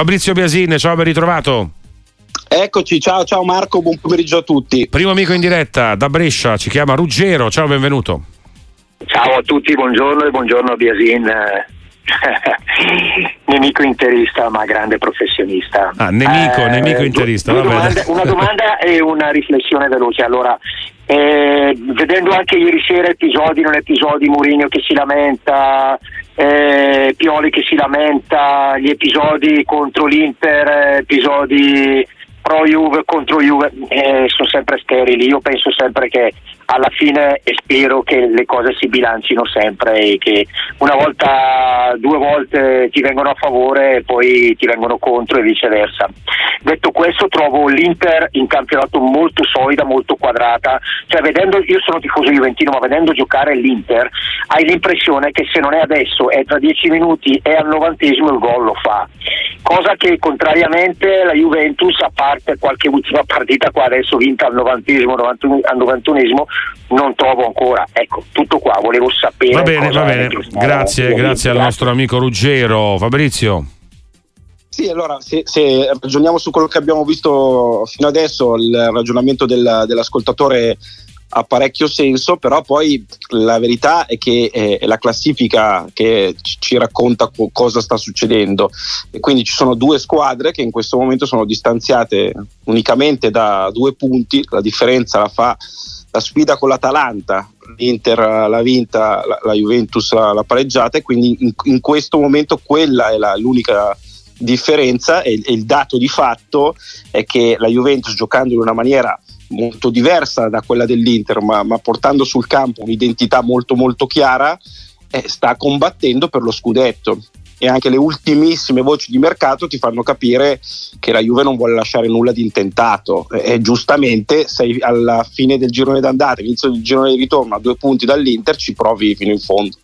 Fabrizio Biasin, ciao, ben ritrovato. Eccoci, ciao, ciao Marco, buon pomeriggio a tutti. Primo amico in diretta da Brescia, ci chiama Ruggero, ciao, benvenuto. Ciao a tutti, buongiorno e buongiorno a Biasin. nemico interista ma grande professionista. Ah, nemico, eh, nemico interista. Due, domande, una domanda e una riflessione veloce. Allora, eh, vedendo anche ieri sera episodi, non episodi, Mourinho che si lamenta, eh, Pioli che si lamenta, gli episodi contro l'Inter, episodi pro Juve contro Juve, eh, sono sempre sterili. Io penso sempre che alla fine spero che le cose si bilancino sempre e che una volta, due volte ti vengono a favore e poi ti vengono contro e viceversa. Detto questo trovo l'Inter in campionato molto solida, molto quadrata, cioè vedendo, io sono tifoso juventino ma vedendo giocare l'Inter hai l'impressione che se non è adesso è tra dieci minuti e al novantesimo il gol lo fa, cosa che contrariamente la Juventus a parte qualche ultima partita qua adesso vinta al novantesimo, al novantunesimo non trovo ancora. Ecco, tutto qua, volevo sapere. Va bene, va bene. Grazie, grazie al nostro amico Ruggero. Fabrizio. Sì, allora se, se, ragioniamo su quello che abbiamo visto fino adesso, il ragionamento del, dell'ascoltatore ha parecchio senso, però poi la verità è che è la classifica che ci racconta cosa sta succedendo. E quindi ci sono due squadre che in questo momento sono distanziate unicamente da due punti, la differenza la fa la sfida con l'Atalanta, l'Inter l'ha vinta, la, la Juventus l'ha pareggiata e quindi in, in, questo momento quella è la, l'unica differenza e, e il dato di fatto è che la Juventus giocando in una maniera molto diversa da quella dell'Inter ma, ma portando sul campo un'identità molto molto chiara eh, sta combattendo per lo scudetto e anche le ultimissime voci di mercato ti fanno capire che la Juve non vuole lasciare nulla di intentato e giustamente sei alla fine del girone d'andata, inizio del girone di ritorno a due punti dall'Inter ci provi fino in fondo.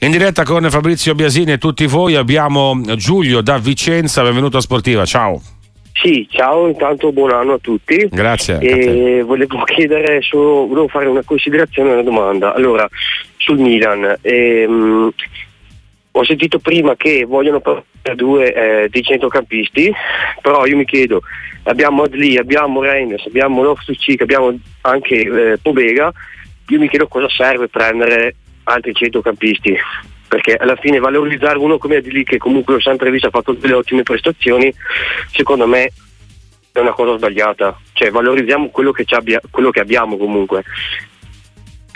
In diretta con Fabrizio Biasini e tutti voi abbiamo Giulio da Vicenza, benvenuto a Sportiva, ciao. Sì, ciao, intanto buon anno a tutti. Grazie. E volevo chiedere solo, volevo fare una considerazione e una domanda. Allora, sul Milan, ehm, ho sentito prima che vogliono portare due eh, di centrocampisti, però io mi chiedo, abbiamo Adli, abbiamo Reines, abbiamo Loftus-Cheek, abbiamo anche eh, Pobega, io mi chiedo cosa serve prendere altri centrocampisti, perché alla fine valorizzare uno come Adli che comunque l'ho sempre visto ha fatto delle ottime prestazioni, secondo me è una cosa sbagliata, cioè valorizziamo quello che, abbia, quello che abbiamo comunque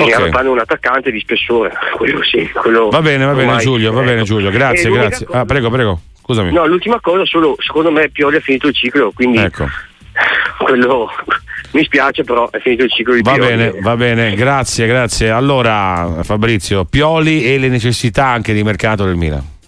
okay. fanno un attaccante di spessore. Quello sì, quello va bene, va bene Giulio, va bene Giulio, grazie, grazie. Cosa, ah, prego, prego, scusami. No, l'ultima cosa, solo secondo me Pioli ha finito il ciclo, quindi ecco. quello mi spiace, però è finito il ciclo di va Pioli. Va bene, va bene, grazie, grazie. Allora, Fabrizio, Pioli e le necessità anche di mercato del Milan.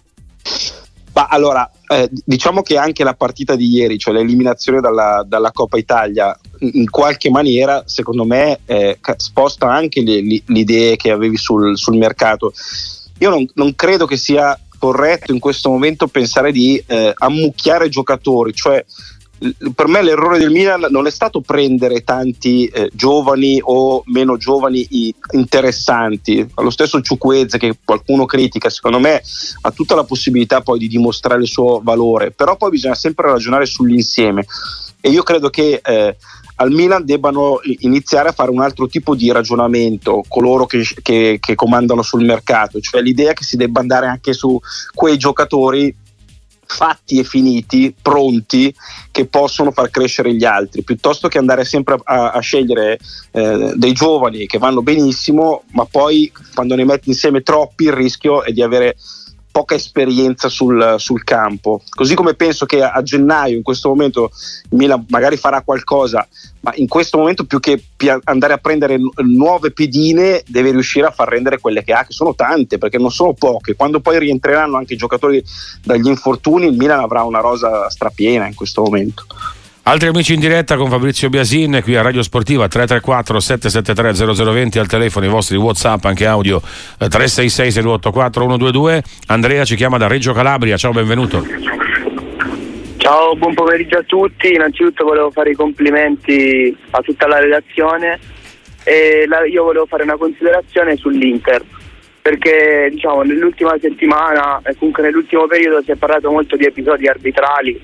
Ma allora, eh, diciamo che anche la partita di ieri, cioè l'eliminazione dalla, dalla Coppa Italia, in qualche maniera, secondo me, eh, sposta anche le, le, le, idee che avevi sul, sul mercato. Io non, non, credo che sia corretto in questo momento pensare di eh, ammucchiare giocatori, cioè per me l'errore del Milan non è stato prendere tanti eh, giovani o meno giovani interessanti. Lo stesso Ciuquezze che qualcuno critica, secondo me ha tutta la possibilità poi di dimostrare il suo valore, però poi bisogna sempre ragionare sull'insieme. E io credo che eh, al Milan debbano iniziare a fare un altro tipo di ragionamento coloro che, che, che comandano sul mercato, cioè l'idea che si debba andare anche su quei giocatori fatti e finiti, pronti, che possono far crescere gli altri, piuttosto che andare sempre a, a scegliere eh, dei giovani che vanno benissimo, ma poi quando ne metti insieme troppi il rischio è di avere poca esperienza sul, sul, campo. Così come penso che a, gennaio, in questo momento, il Milan magari farà qualcosa, ma in questo momento più che andare a prendere nuove pedine, deve riuscire a far rendere quelle che ha, che sono tante, perché non sono poche. Quando poi rientreranno anche i giocatori dagli infortuni, il Milan avrà una rosa strapiena in questo momento. Altri amici in diretta con Fabrizio Biasin qui a Radio Sportiva 334 773 0020 al telefono i vostri Whatsapp anche audio 366 684 122 Andrea ci chiama da Reggio Calabria. Ciao benvenuto. Ciao buon pomeriggio a tutti. Innanzitutto volevo fare i complimenti a tutta la redazione e la, io volevo fare una considerazione sull'Inter perché diciamo nell'ultima settimana e comunque nell'ultimo periodo si è parlato molto di episodi arbitrali,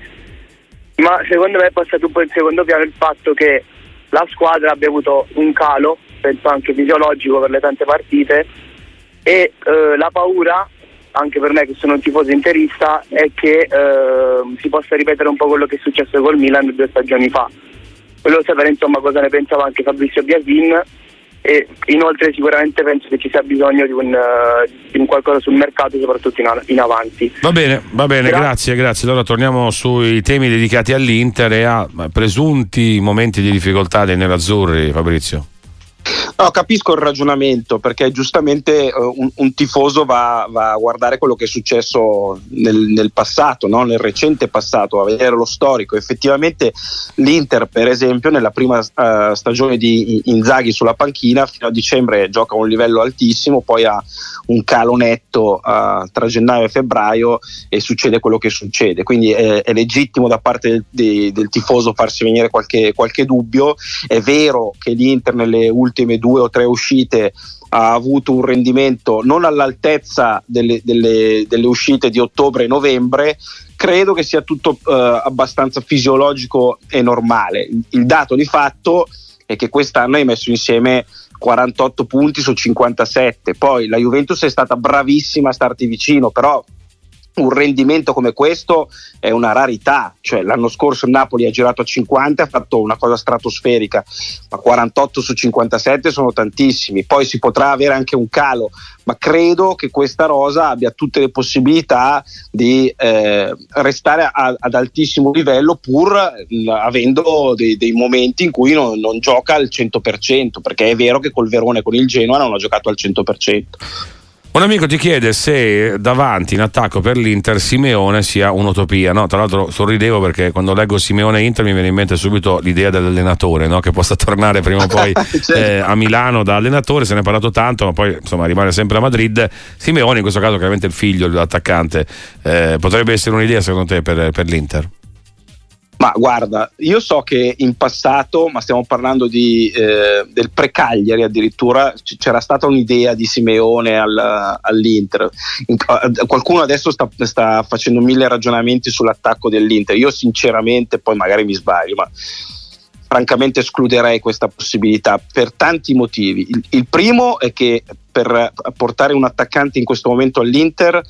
ma secondo me è passato un po' in secondo piano il fatto che la squadra abbia avuto un calo, penso anche fisiologico per le tante partite, e eh, la paura, anche per me che sono un tifoso interista, è che eh, si possa ripetere un po' quello che è successo col Milan due stagioni fa. Volevo sapere insomma cosa ne pensava anche Fabrizio Biasin e inoltre sicuramente penso che ci sia bisogno di un, uh, di un qualcosa sul mercato soprattutto in, in, avanti. Va bene va bene Gra- grazie grazie. Allora torniamo sui temi dedicati all'Inter e a presunti momenti di difficoltà dei nerazzurri Fabrizio No, capisco il ragionamento perché giustamente uh, un, un, tifoso va, va, a guardare quello che è successo nel, nel passato, no? nel recente passato, a vedere lo storico. Effettivamente l'Inter, per esempio, nella prima uh, stagione di Inzaghi sulla panchina, fino a dicembre gioca a un livello altissimo, poi ha un calo netto uh, tra gennaio e febbraio e succede quello che succede. Quindi è, è legittimo da parte del, de, del tifoso farsi venire qualche, qualche dubbio. È vero che l'Inter nelle ultime due due o tre uscite ha avuto un rendimento non all'altezza delle, delle, delle uscite di ottobre e novembre, credo che sia tutto eh, abbastanza fisiologico e normale. Il dato di fatto è che quest'anno hai messo insieme 48 punti su 57, poi la Juventus è stata bravissima a starti vicino, però un rendimento come questo è una rarità, cioè l'anno scorso il Napoli ha girato a 50 ha fatto una cosa stratosferica, ma 48 su 57 sono tantissimi, poi si potrà avere anche un calo, ma credo che questa rosa abbia tutte le possibilità di eh, restare a, ad altissimo livello pur mh, avendo dei, dei, momenti in cui non, non gioca al 100%, perché è vero che col Verone e con il Genoa non ha giocato al 100%. Un amico ti chiede se davanti in attacco per l'Inter Simeone sia un'utopia. No? Tra l'altro sorridevo perché quando leggo Simeone Inter mi viene in mente subito l'idea dell'allenatore no? che possa tornare prima o poi certo. eh, a Milano da allenatore. Se ne è parlato tanto, ma poi insomma rimane sempre a Madrid. Simeone, in questo caso, chiaramente il figlio dell'attaccante, eh, potrebbe essere un'idea secondo te per, per l'Inter? Ma guarda, io so che in passato, ma stiamo parlando di, eh, del pre-Cagliari addirittura, c- c'era stata un'idea di Simeone al, all'Inter. In, uh, qualcuno adesso sta, sta, facendo mille ragionamenti sull'attacco dell'Inter. Io sinceramente, poi magari mi sbaglio, ma francamente escluderei questa possibilità per tanti motivi. Il, il primo è che per portare un attaccante in questo momento all'Inter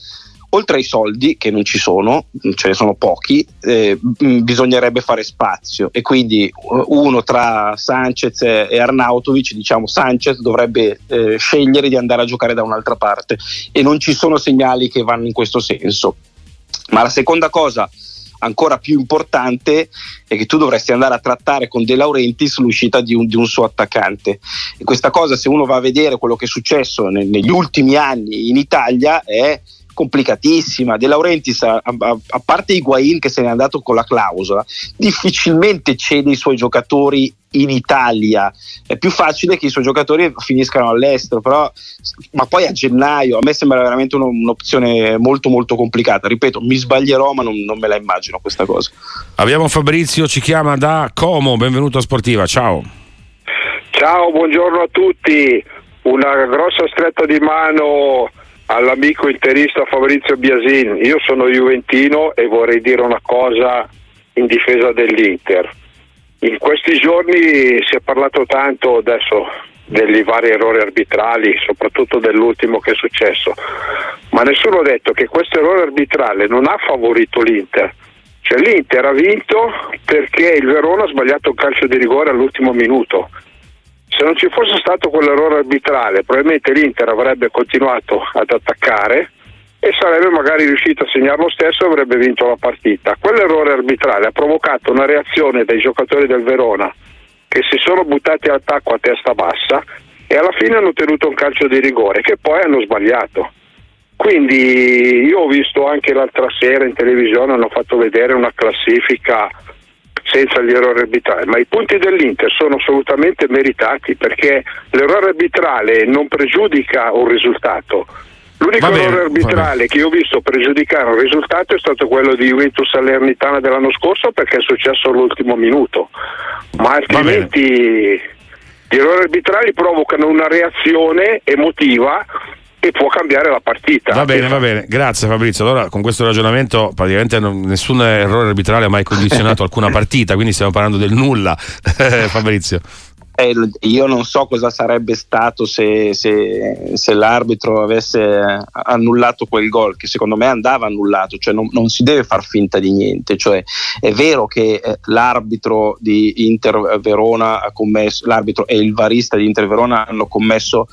oltre ai soldi che non ci sono, ce ne sono pochi, eh, bisognerebbe fare spazio e quindi uno tra Sanchez e Arnautovic, diciamo Sanchez dovrebbe eh, scegliere di andare a giocare da un'altra parte e non ci sono segnali che vanno in questo senso. Ma la seconda cosa ancora più importante è che tu dovresti andare a trattare con De Laurentiis l'uscita di un, di un suo attaccante. E questa cosa, se uno va a vedere quello che è successo ne, negli ultimi anni in Italia, è complicatissima. De Laurentiis, a, a, a parte Higuain che se n'è andato con la clausola, difficilmente cede i suoi giocatori in Italia. È più facile che i suoi giocatori finiscano all'estero, però, ma poi a gennaio a me sembra veramente uno, un'opzione molto molto complicata. Ripeto, mi sbaglierò, ma non, non, me la immagino questa cosa. Abbiamo Fabrizio, ci chiama da Como, benvenuto a Sportiva, ciao. Ciao, buongiorno a tutti. Una grossa stretta di mano all'amico interista Fabrizio Biasin, io sono juventino e vorrei dire una cosa in difesa dell'Inter. In questi giorni si è parlato tanto adesso degli vari errori arbitrali, soprattutto dell'ultimo che è successo, ma nessuno ha detto che questo errore arbitrale non ha favorito l'Inter. Cioè l'Inter ha vinto perché il Verona ha sbagliato un calcio di rigore all'ultimo minuto se non ci fosse stato quell'errore arbitrale, probabilmente l'Inter avrebbe continuato ad attaccare e sarebbe magari riuscito a segnare lo stesso e avrebbe vinto la partita. Quell'errore arbitrale ha provocato una reazione dai giocatori del Verona che si sono buttati all'attacco a testa bassa e alla fine hanno tenuto un calcio di rigore che poi hanno sbagliato. Quindi io ho visto anche l'altra sera in televisione, hanno fatto vedere una classifica senza gli errori arbitrali, ma i punti dell'Inter sono assolutamente meritati perché l'errore arbitrale non pregiudica un risultato. L'unico bene, errore arbitrale che io ho visto pregiudicare un risultato è stato quello di Juventus Salernitana dell'anno scorso perché è successo all'ultimo minuto, ma altrimenti gli errori arbitrali provocano una reazione emotiva e può cambiare la partita. Va bene, va bene, grazie Fabrizio. Allora, con questo ragionamento, praticamente non, nessun errore arbitrale ha mai condizionato alcuna partita, quindi stiamo parlando del nulla, Fabrizio. Eh, io non so cosa sarebbe stato se, se, se, l'arbitro avesse annullato quel gol, che secondo me andava annullato, cioè non, non si deve far finta di niente. Cioè, è vero che eh, l'arbitro di Inter Verona ha commesso, l'arbitro e il varista di Inter Verona hanno commesso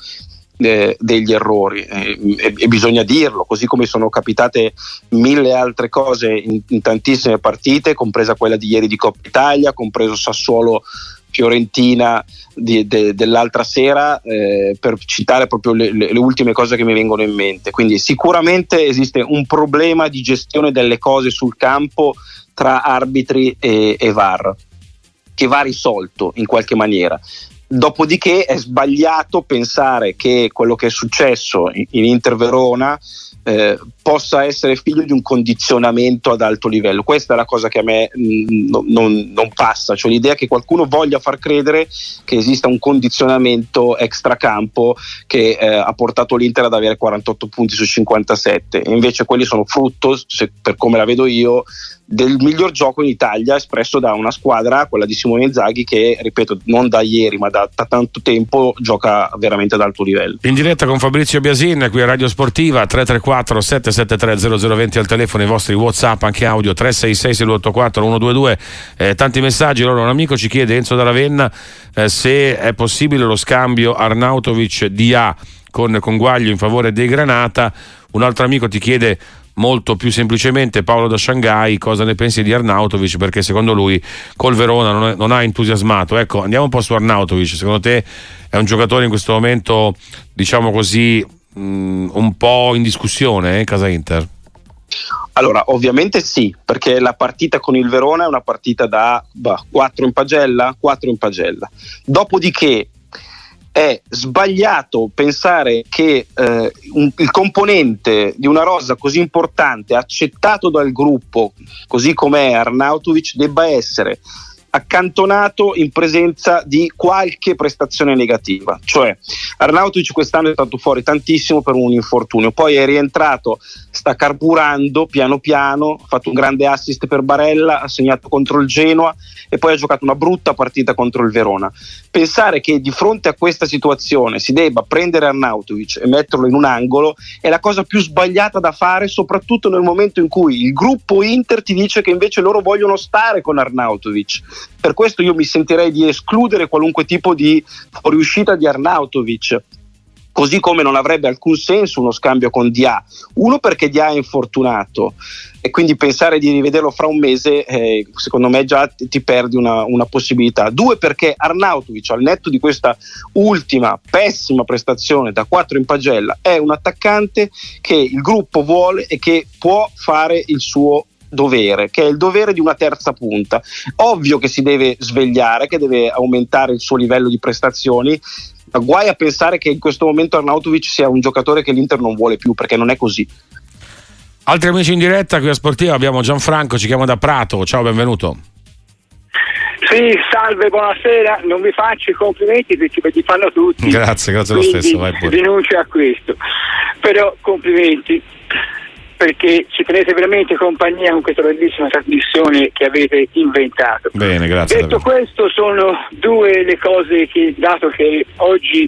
eh, degli errori e, e, bisogna dirlo, così come sono capitate mille altre cose in, in tantissime partite, compresa quella di ieri di Coppa Italia, compreso Sassuolo Fiorentina di, de, dell'altra sera eh, per citare proprio le, le, le, ultime cose che mi vengono in mente. Quindi sicuramente esiste un problema di gestione delle cose sul campo tra arbitri e, e VAR che va risolto in qualche maniera. Dopodiché è sbagliato pensare che quello che è successo in, in Inter Verona eh, possa essere figlio di un condizionamento ad alto livello. Questa è la cosa che a me mh, mm, non, non, passa, cioè l'idea che qualcuno voglia far credere che esista un condizionamento extracampo che eh, ha portato l'Inter ad avere 48 punti su 57. E invece quelli sono frutto, se, per come la vedo io, del miglior gioco in Italia espresso da una squadra, quella di Simone Inzaghi, che ripeto, non da ieri ma da, da, tanto tempo gioca veramente ad alto livello. In diretta con Fabrizio Biasin qui a Radio Sportiva 334 773 0020 al telefono, i vostri WhatsApp anche audio 366 684 122. Eh, tanti messaggi. Allora, un amico ci chiede Enzo da Ravenna eh, se è possibile lo scambio Arnautovic-DA con Conguaglio in favore dei Granata. Un altro amico ti chiede molto più semplicemente Paolo da Shanghai cosa ne pensi di Arnautovic? Perché secondo lui col Verona non, è, non, ha entusiasmato. Ecco andiamo un po' su Arnautovic. Secondo te è un giocatore in questo momento diciamo così mh, mm, un po' in discussione eh, casa Inter? Allora, ovviamente sì, perché la partita con il Verona è una partita da bah, 4 in pagella, 4 in pagella. Dopodiché è sbagliato pensare che eh, un, il componente di una rosa così importante, accettato dal gruppo, così come Arnautovic, debba essere accantonato in presenza di qualche prestazione negativa. Cioè, Arnautovic quest'anno è stato fuori tantissimo per un infortunio, poi è rientrato, sta carburando piano piano, ha fatto un grande assist per Barella, ha segnato contro il Genoa e poi ha giocato una brutta partita contro il Verona. Pensare che di fronte a questa situazione si debba prendere Arnautovic e metterlo in un angolo è la cosa più sbagliata da fare, soprattutto nel momento in cui il gruppo Inter ti dice che invece loro vogliono stare con Arnautovic. Per questo io mi sentirei di escludere qualunque tipo di riuscita di Arnautovic così come non avrebbe alcun senso uno scambio con Dia. Uno perché Dia è infortunato e quindi pensare di rivederlo fra un mese, eh, secondo me già ti, perdi una, una, possibilità. Due perché Arnautovic, al netto di questa ultima pessima prestazione da 4 in pagella, è un attaccante che il gruppo vuole e che può fare il suo dovere, che è il dovere di una terza punta. Ovvio che si deve svegliare, che deve aumentare il suo livello di prestazioni, guai a pensare che in questo momento Arnautovic sia un giocatore che l'Inter non vuole più, perché non è così. Altri amici in diretta qui a Sportiva abbiamo Gianfranco, ci chiama da Prato. Ciao, benvenuto. Sì, salve, buonasera. Non vi faccio i complimenti perché li fanno tutti. Grazie, grazie lo stesso. Vai pure. Rinuncio a questo. Però complimenti perché ci tenete veramente compagnia con questa bellissima trasmissione che avete inventato. Bene, grazie. Detto questo, sono due le cose che, dato che oggi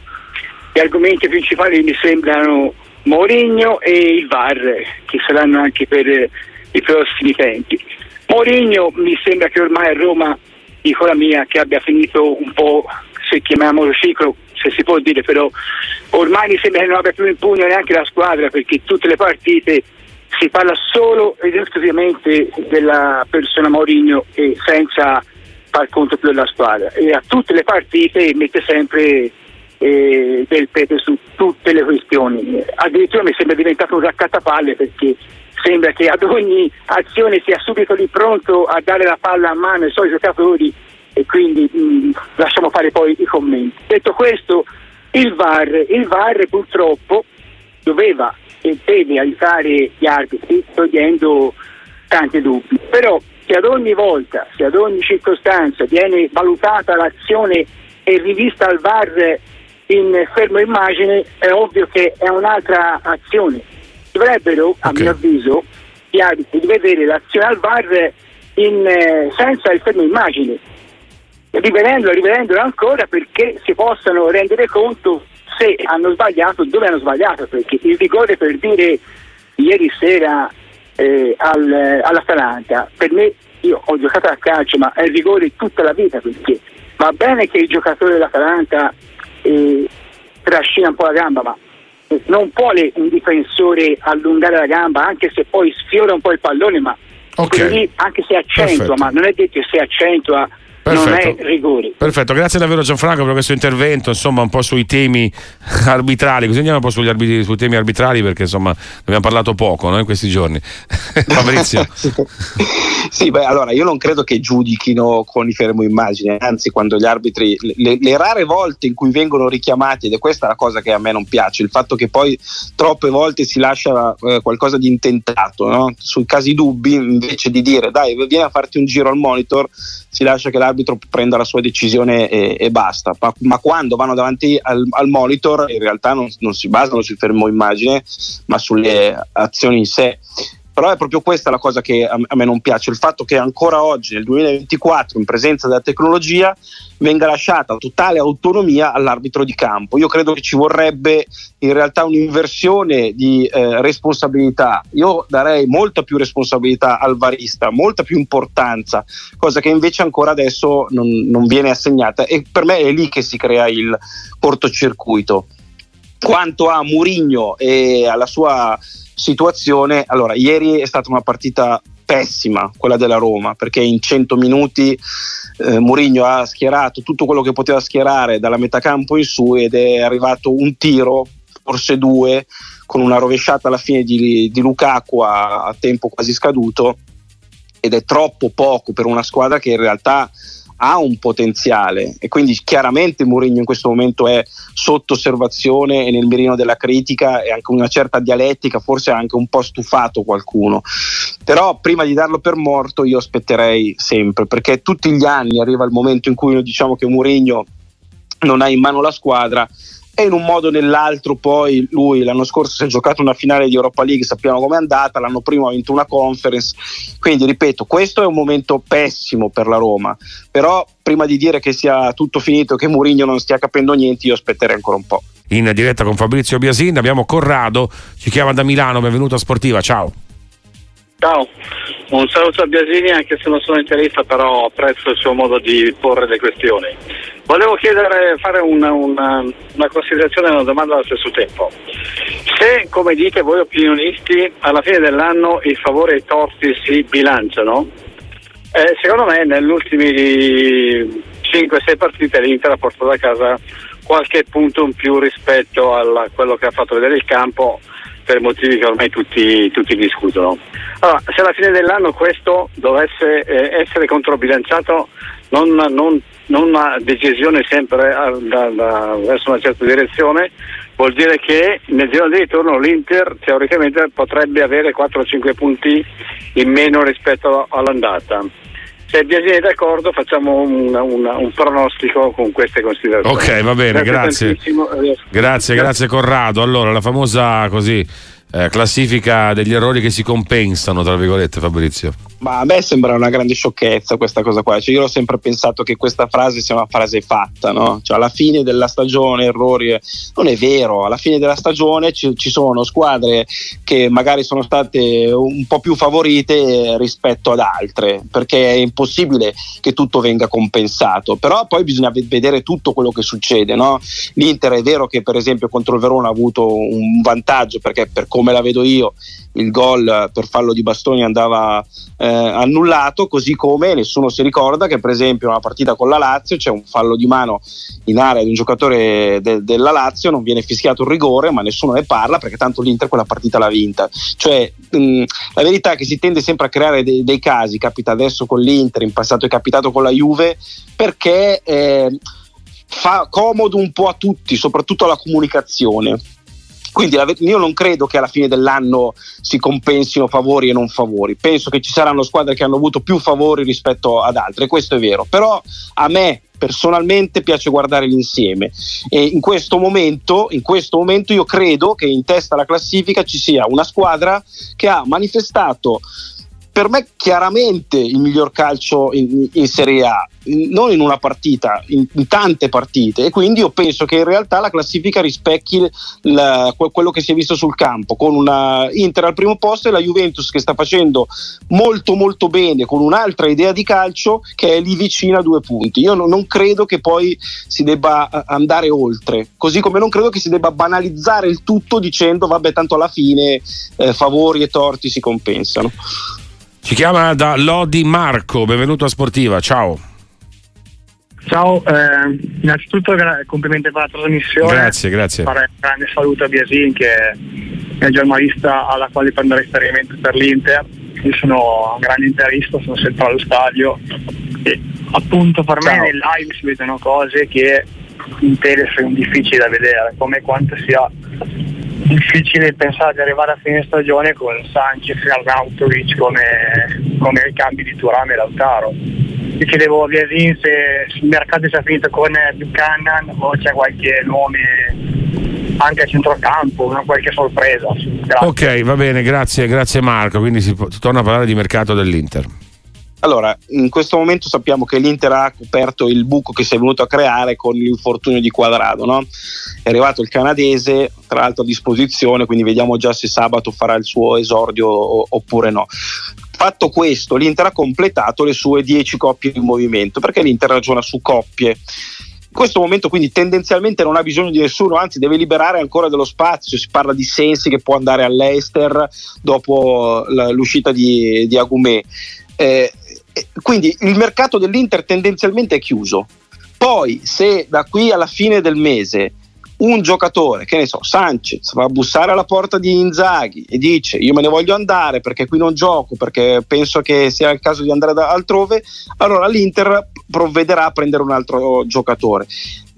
gli argomenti principali mi sembrano Mourinho e il VAR, che saranno anche per i prossimi tempi. Mourinho mi sembra che ormai a Roma, dico la mia, che abbia finito un po', se chiamiamolo ciclo, se si può dire, però ormai mi sembra che non abbia più in pugno neanche la squadra perché tutte le partite si parla solo ed esclusivamente della persona Mourinho e senza far conto più della squadra. E a tutte le partite mette sempre eh, del pepe su tutte le questioni. Addirittura mi sembra diventato un raccattapalle perché sembra che ad ogni azione sia subito lì pronto a dare la palla a mano ai suoi giocatori e quindi mh, mm, lasciamo fare poi i commenti. Detto questo il VAR, il VAR purtroppo doveva e deve aiutare gli arbitri togliendo tanti dubbi. Però se ad ogni volta, se ad ogni circostanza viene valutata l'azione e rivista al VAR in fermo immagine è ovvio che è un'altra azione. Dovrebbero, a Ok. mio avviso, gli arbitri di vedere l'azione al VAR in, eh, senza il fermo immagine, rivedendolo, rivedendolo ancora perché si possano rendere conto se hanno sbagliato, dove hanno sbagliato, perché il rigore per dire ieri sera eh, al- all'Atalanta, per me io ho giocato a calcio ma è il rigore tutta la vita perché va bene che il giocatore dell'Atalanta eh, trascina un po' la gamba ma non può un difensore allungare la gamba anche se poi sfiora un po' il pallone ma Ok. quello lì, anche se accentua Perfetto. ma non è detto che se accentua Perfetto. è rigore Perfetto, grazie davvero Gianfranco per questo intervento, insomma un po' sui temi arbitrali, così andiamo un po' sugli arbitri- sui temi arbitrali perché insomma abbiamo parlato poco no, in questi giorni. Fabrizio. sì, beh, allora io non credo che giudichino con i fermo immagine, anzi, quando gli arbitri, le, le rare volte in cui vengono richiamati, ed è questa la cosa che a me non piace, il fatto che poi troppe volte si lascia eh, qualcosa di intentato, no? sui casi dubbi, invece di dire dai, vieni a farti un giro al monitor, si lascia che l'arbitro prenda la sua decisione e, e basta. Ma, ma quando vanno davanti al, al monitor, in realtà non, non si basano sul fermo immagine, ma sulle azioni in sé però è proprio questa la cosa che a, me non piace, il fatto che ancora oggi nel 2024 in presenza della tecnologia venga lasciata totale autonomia all'arbitro di campo. Io credo che ci vorrebbe in realtà un'inversione di eh, responsabilità. Io darei molta più responsabilità al varista, molta più importanza, cosa che invece ancora adesso non, non viene assegnata e per me è lì che si crea il cortocircuito. Quanto a Murigno e alla sua situazione, allora ieri è stata una partita pessima quella della Roma perché in 100 minuti eh, Mourinho ha schierato tutto quello che poteva schierare dalla metà campo in su ed è arrivato un tiro, forse due, con una rovesciata alla fine di, di Lukaku a, a tempo quasi scaduto ed è troppo poco per una squadra che in realtà ha un potenziale e quindi chiaramente Mourinho in questo momento è sotto osservazione e nel mirino della critica e anche una certa dialettica, forse ha anche un po' stufato qualcuno. Però prima di darlo per morto io aspetterei sempre perché tutti gli anni arriva il momento in cui noi diciamo che Mourinho non ha in mano la squadra e in un modo o nell'altro poi lui l'anno scorso si è giocato una finale di Europa League, sappiamo com'è andata, l'anno prima ha vinto una conference, quindi ripeto, questo è un momento pessimo per la Roma, però prima di dire che sia tutto finito, che Mourinho non stia capendo niente, io aspetterei ancora un po'. In diretta con Fabrizio Biasin abbiamo Corrado, ci chiama da Milano, benvenuto a Sportiva, ciao. Ciao, un saluto a Biasini anche se non sono interista però apprezzo il suo modo di porre le questioni. Volevo chiedere, fare una, una, una considerazione e una domanda allo stesso tempo. Se, come dite voi opinionisti, alla fine dell'anno i favori e i torti si bilanciano, eh, secondo me negli ultimi 5-6 partite l'Inter ha portato a casa qualche punto in più rispetto a quello che ha fatto vedere il campo per motivi che ormai tutti, tutti discutono. Allora, se alla fine dell'anno questo dovesse eh, essere controbilanciato, non, non, non una decisione sempre a, da, da, verso una certa direzione, vuol dire che nel giro di ritorno l'Inter teoricamente potrebbe avere 4-5 punti in meno rispetto all'andata. Se Biasini è d'accordo facciamo un, un, un, pronostico con queste considerazioni. Ok, va bene, grazie. Grazie, grazie, grazie Corrado. Allora, la famosa così eh, classifica degli errori che si compensano, tra virgolette, Fabrizio. Ma a me sembra una grande sciocchezza questa cosa qua. Cioè, io ho sempre pensato che questa frase sia una frase fatta, no? Cioè, alla fine della stagione, errori. Non è vero, alla fine della stagione ci, ci sono squadre che magari sono state un po' più favorite rispetto ad altre, perché è impossibile che tutto venga compensato. Però poi bisogna vedere tutto quello che succede, no? L'Inter è vero che, per esempio, contro il Verona ha avuto un vantaggio, perché per come la vedo io, il gol per fallo di bastoni andava eh, annullato, così come nessuno si ricorda che per esempio una partita con la Lazio c'è un fallo di mano in area di un giocatore de- della Lazio, non viene fischiato il rigore, ma nessuno ne parla perché tanto l'Inter quella partita l'ha vinta. Cioè, mh, la verità è che si tende sempre a creare de- dei casi, capita adesso con l'Inter, in passato è capitato con la Juve, perché eh, fa comodo un po' a tutti, soprattutto alla comunicazione. Quindi io non credo che alla fine dell'anno si compensino favori e non favori. Penso che ci saranno squadre che hanno avuto più favori rispetto ad altre, questo è vero. Però a me personalmente piace guardare l'insieme e in questo momento, in questo momento io credo che in testa alla classifica ci sia una squadra che ha manifestato per me chiaramente il miglior calcio in, in Serie A, in, non in una partita, in, in, tante partite e quindi io penso che in realtà la classifica rispecchi la, quello che si è visto sul campo, con una Inter al primo posto e la Juventus che sta facendo molto molto bene con un'altra idea di calcio che è lì vicina a due punti. Io non, non credo che poi si debba andare oltre, così come non credo che si debba banalizzare il tutto dicendo vabbè tanto alla fine eh, favori e torti si compensano. Ci chiama da Lodi Marco, benvenuto a Sportiva, ciao. Ciao, eh, innanzitutto gra- complimenti per la trasmissione. Grazie, grazie. Fare un grande saluto a Biasin che è il giornalista alla quale prendere esperimento per l'Inter. Io sono un grande interista, sono sempre allo stadio e appunto per Ciao. me nei live si vedono cose che in tele sono difficili da vedere, come quanto sia difficile pensare di arrivare a fine stagione con Sanchez e Arnautovic come, come ricambi di Turam e Lautaro. Io chiedevo a Viasin se il mercato è finito con Buchanan o c'è qualche nome anche a centrocampo, una qualche sorpresa. Grazie. Ok, va bene, grazie, grazie Marco. Quindi si, si torna a parlare di mercato dell'Inter. Allora, in questo momento sappiamo che l'Inter ha coperto il buco che si è venuto a creare con l'infortunio di Quadrado. No? È arrivato il canadese, tra l'altro a disposizione, quindi vediamo già se sabato farà il suo esordio oppure no. Fatto questo, l'Inter ha completato le sue 10 coppie di movimento, perché l'Inter ragiona su coppie. In questo momento quindi tendenzialmente non ha bisogno di nessuno, anzi deve liberare ancora dello spazio, si parla di Sensi che può andare all'Eister dopo l'uscita di, di Agumè. Eh, quindi il mercato dell'Inter tendenzialmente è chiuso. Poi se da qui alla fine del mese un giocatore, che ne so, Sanchez, va a bussare alla porta di Inzaghi e dice io me ne voglio andare perché qui non gioco, perché penso che sia il caso di andare altrove, allora l'Inter provvederà a prendere un altro giocatore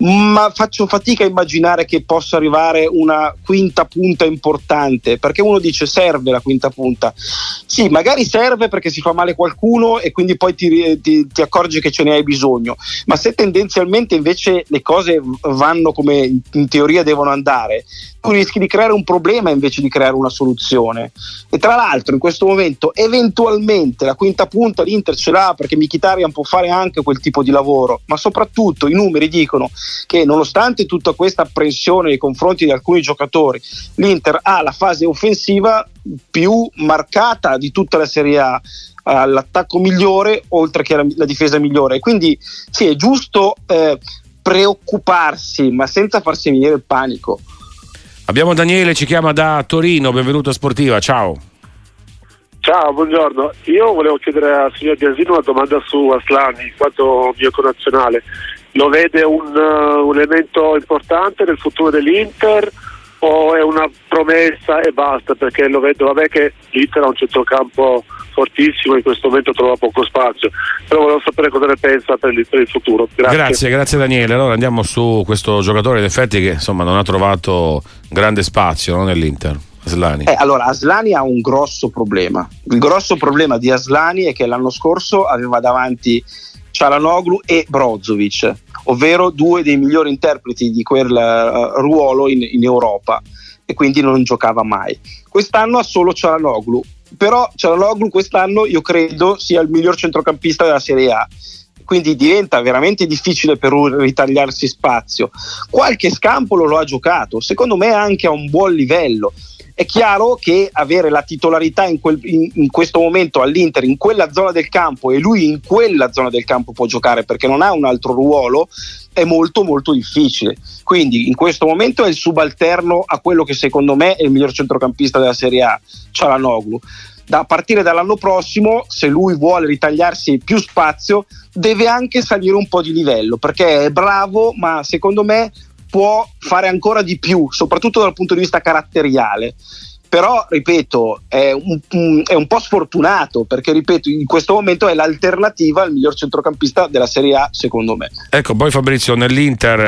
ma faccio fatica a immaginare che possa arrivare una quinta punta importante, perché uno dice serve la quinta punta. Sì, magari serve perché si fa male qualcuno e quindi poi ti, ti, ti accorgi che ce ne hai bisogno, ma se tendenzialmente invece le cose vanno come in teoria devono andare, tu rischi di creare un problema invece di creare una soluzione. E tra l'altro in questo momento eventualmente la quinta punta l'Inter ce l'ha perché Mkhitaryan può fare anche quel tipo di lavoro, ma soprattutto i numeri dicono che nonostante tutta questa apprensione nei confronti di alcuni giocatori, l'Inter ha la fase offensiva più marcata di tutta la Serie A l'attacco migliore oltre che la, difesa migliore. Quindi sì è giusto eh, preoccuparsi ma senza farsi venire il panico. Abbiamo Daniele, ci chiama da Torino, benvenuto a Sportiva, ciao. Ciao, buongiorno. Io volevo chiedere al signor Biasino una domanda su Aslani, in quanto mio connazionale. Lo vede un, uh, un elemento importante nel futuro dell'Inter o è una promessa e basta? Perché lo vedo, vabbè che l'Inter ha un centrocampo fortissimo, in questo momento trova poco spazio, però volevo sapere cosa ne pensa per il, per il futuro. Grazie. grazie. grazie, Daniele. Allora andiamo su questo giocatore, in effetti che insomma non ha trovato grande spazio no, nell'Inter. Aslani. Eh, allora, Aslani ha un grosso problema. Il grosso problema di Aslani è che l'anno scorso aveva davanti Cialanoglu e Brozovic, ovvero due dei migliori interpreti di quel uh, ruolo in, in Europa e quindi non giocava mai. Quest'anno ha solo Cialanoglu, però Cialanoglu quest'anno io credo sia il miglior centrocampista della Serie A quindi diventa veramente difficile per ritagliarsi spazio. Qualche scampolo lo ha giocato, secondo me anche a un buon livello. È chiaro che avere la titolarità in, quel, in, in, questo momento all'Inter in quella zona del campo e lui in quella zona del campo può giocare perché non ha un altro ruolo è molto molto difficile. Quindi in questo momento è il subalterno a quello che secondo me è il miglior centrocampista della Serie A, Cialanoglu. Da partire dall'anno prossimo, se lui vuole ritagliarsi più spazio, deve anche salire un po' di livello perché è bravo, ma secondo me può fare ancora di più, soprattutto dal punto di vista caratteriale. Però ripeto è un, un, è un, po' sfortunato perché ripeto in questo momento è l'alternativa al miglior centrocampista della Serie A secondo me ecco poi Fabrizio nell'Inter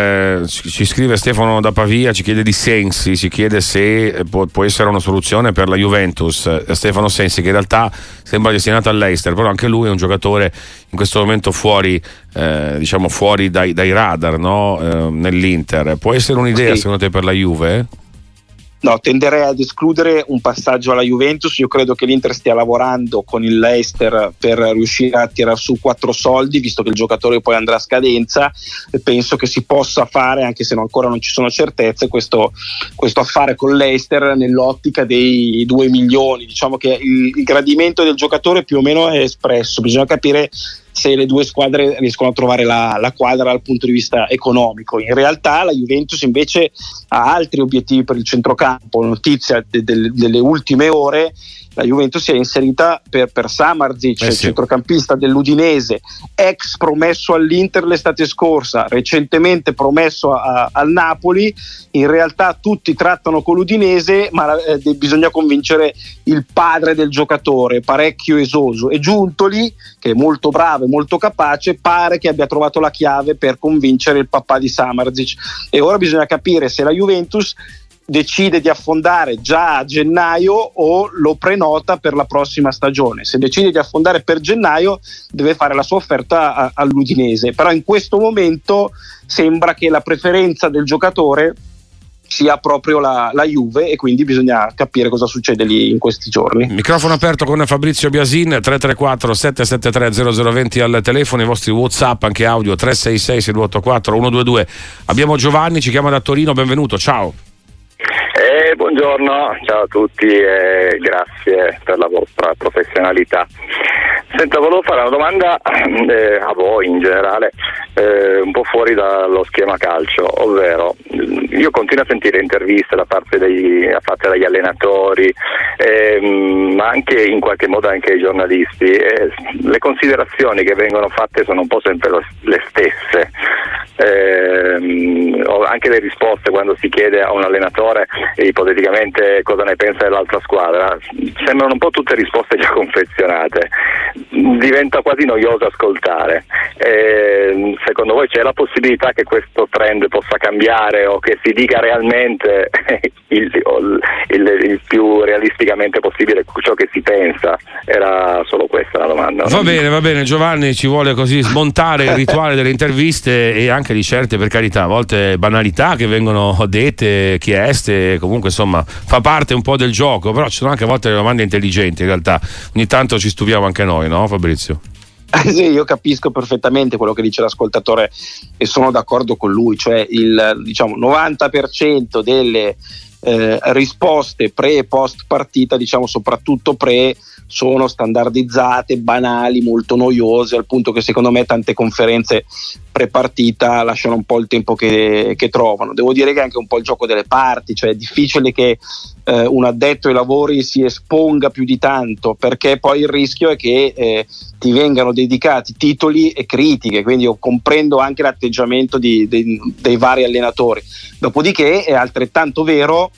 eh, ci scrive Stefano da Pavia ci chiede di Sensi ci chiede se eh, può, può essere una soluzione per la Juventus eh, Stefano Sensi che in realtà sembra destinato all'Eister però anche lui è un giocatore in questo momento fuori eh, diciamo fuori dai, dai radar no? Eh, nell'Inter può essere un'idea sì. secondo te per la Juve? No, tenderei ad escludere un passaggio alla Juventus. Io credo che l'Inter stia lavorando con il Leicester per riuscire a tirare su quattro soldi, visto che il giocatore poi andrà a scadenza. Penso che si possa fare, anche se ancora non ci sono certezze, questo, questo affare con Leicester nell'ottica dei 2 milioni. Diciamo che il, il gradimento del giocatore più o meno è espresso. Bisogna capire se le due squadre riescono a trovare la, la, quadra dal punto di vista economico. In realtà la Juventus invece ha altri obiettivi per il centrocampo. Notizia de, de, delle ultime ore la Juventus si è inserita per, per Samarzic, eh sì. il centrocampista dell'Udinese, ex promesso all'Inter l'estate scorsa, recentemente promesso a, al Napoli. In realtà tutti trattano con l'Udinese, ma eh, bisogna convincere il padre del giocatore, parecchio esoso. E Giuntoli, che è molto bravo e molto capace, pare che abbia trovato la chiave per convincere il papà di Samarzic. E ora bisogna capire se la Juventus decide di affondare già a gennaio o lo prenota per la prossima stagione. Se decide di affondare per gennaio deve fare la sua offerta all'Udinese, però in questo momento sembra che la preferenza del giocatore sia proprio la, la, Juve e quindi bisogna capire cosa succede lì in questi giorni. Microfono aperto con Fabrizio Biasin 334 773 0020 al telefono, i vostri Whatsapp anche audio 366 6284 122. Abbiamo Giovanni, ci chiama da Torino, benvenuto, ciao. Buongiorno, ciao a tutti e grazie per la vostra professionalità. Senta, volevo fare una domanda eh, a voi in generale, eh, un po' fuori dallo schema calcio, ovvero io continuo a sentire interviste da parte dei, fatte dagli allenatori, ehm, ma anche in qualche modo anche ai giornalisti. Le considerazioni che vengono fatte sono un po' sempre le stesse. Eh, anche le risposte quando si chiede a un allenatore ipoteticamente cosa ne pensa dell'altra squadra. Sembrano un po' tutte risposte già confezionate. Diventa quasi noioso ascoltare. Eh, secondo voi c'è la possibilità che questo trend possa cambiare o che si dica realmente il, il, il, più realisticamente possibile? Ciò che si pensa era solo questa la domanda. Va bene va bene Giovanni ci vuole così smontare il rituale delle interviste e anche di certe per carità a volte banalità che vengono dette chieste comunque insomma fa parte un po' del gioco però ci sono anche a volte le domande intelligenti in realtà ogni tanto ci stupiamo anche noi no Fabrizio? sì, io capisco perfettamente quello che dice l'ascoltatore e sono d'accordo con lui, cioè il diciamo, 90% delle eh, risposte pre e post partita, diciamo soprattutto pre, sono standardizzate, banali, molto noiose, al punto che secondo me tante conferenze pre-partita lasciano un po' il tempo che, che, trovano. Devo dire che è anche un po' il gioco delle parti, cioè è difficile che eh, un addetto ai lavori si esponga più di tanto, perché poi il rischio è che eh, ti vengano dedicati titoli e critiche, quindi io comprendo anche l'atteggiamento di, di, dei vari allenatori. Dopodiché è altrettanto vero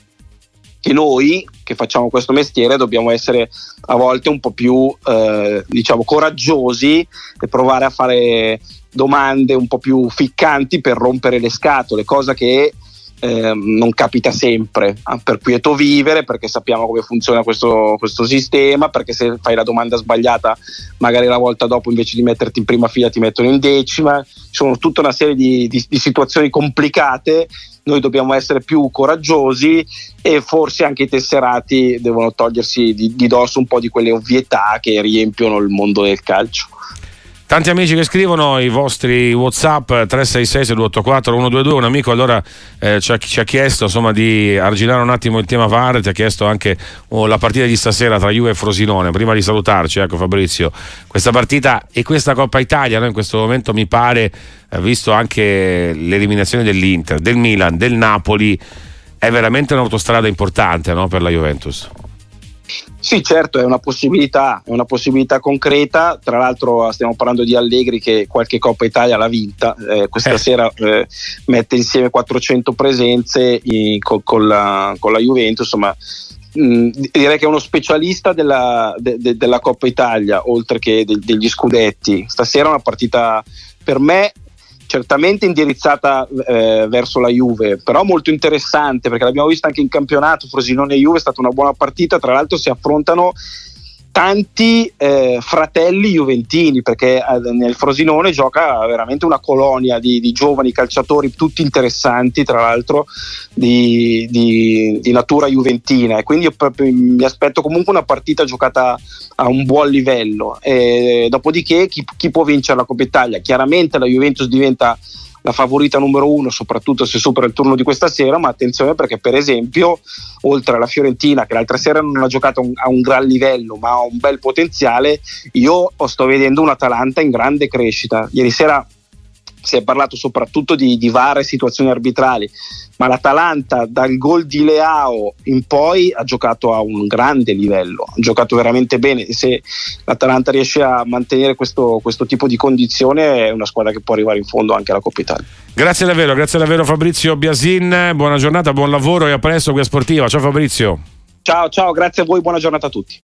che noi che facciamo questo mestiere dobbiamo essere a volte un po' più eh, diciamo coraggiosi e provare a fare domande un po' più ficcanti per rompere le scatole, cosa che eh, non capita sempre, ah, per quieto vivere, perché sappiamo come funziona questo, questo, sistema, perché se fai la domanda sbagliata magari la volta dopo invece di metterti in prima fila ti mettono in decima, ci sono tutta una serie di, di, di situazioni complicate noi dobbiamo essere più coraggiosi e forse anche i tesserati devono togliersi di, di dosso un po' di quelle ovvietà che riempiono il mondo del calcio. Tanti amici che scrivono i vostri WhatsApp 366 6284 122. Un amico allora eh, ci, ha, ci, ha, chiesto insomma, di arginare un attimo il tema VAR. Ti ha chiesto anche oh, la partita di stasera tra Juve e Frosinone. Prima di salutarci, ecco Fabrizio, questa partita e questa Coppa Italia no, in questo momento mi pare, eh, visto anche l'eliminazione dell'Inter, del Milan, del Napoli, è veramente un'autostrada importante no, per la Juventus. Sì, certo, è una possibilità, è una possibilità concreta. Tra l'altro stiamo parlando di Allegri che qualche Coppa Italia l'ha vinta. Eh, questa eh. sera eh, mette insieme 400 presenze in, con, con, la, con, la, Juventus, insomma mh, direi che è uno specialista della, de, de, della Coppa Italia, oltre che de, degli scudetti. Stasera è una partita per me certamente indirizzata eh, verso la Juve, però molto interessante perché l'abbiamo vista anche in campionato, Frosinone e Juve è stata una buona partita, tra l'altro si affrontano tanti eh, fratelli juventini perché eh, nel Frosinone gioca veramente una colonia di, di giovani calciatori tutti interessanti tra l'altro di, di, di, natura juventina. E quindi mi aspetto comunque una partita giocata a un buon livello. E dopodiché chi, chi può vincere la Coppa Italia? Chiaramente la Juventus diventa la favorita numero uno, soprattutto se supera il turno di questa sera, ma attenzione perché per esempio, oltre alla Fiorentina che l'altra sera non ha giocato a un gran livello, ma ha un bel potenziale, io sto vedendo un Atalanta in grande crescita. Ieri sera si è parlato soprattutto di, di varie situazioni arbitrali, ma l'Atalanta dal gol di Leao in poi ha giocato a un grande livello, ha giocato veramente bene. Se l'Atalanta riesce a mantenere questo, questo tipo di condizione è una squadra che può arrivare in fondo anche alla Coppa Italia. Grazie davvero, grazie davvero Fabrizio Biasin, buona giornata, buon lavoro e a presto qui a Sportiva. Ciao Fabrizio. Ciao, ciao, grazie a voi, buona giornata a tutti.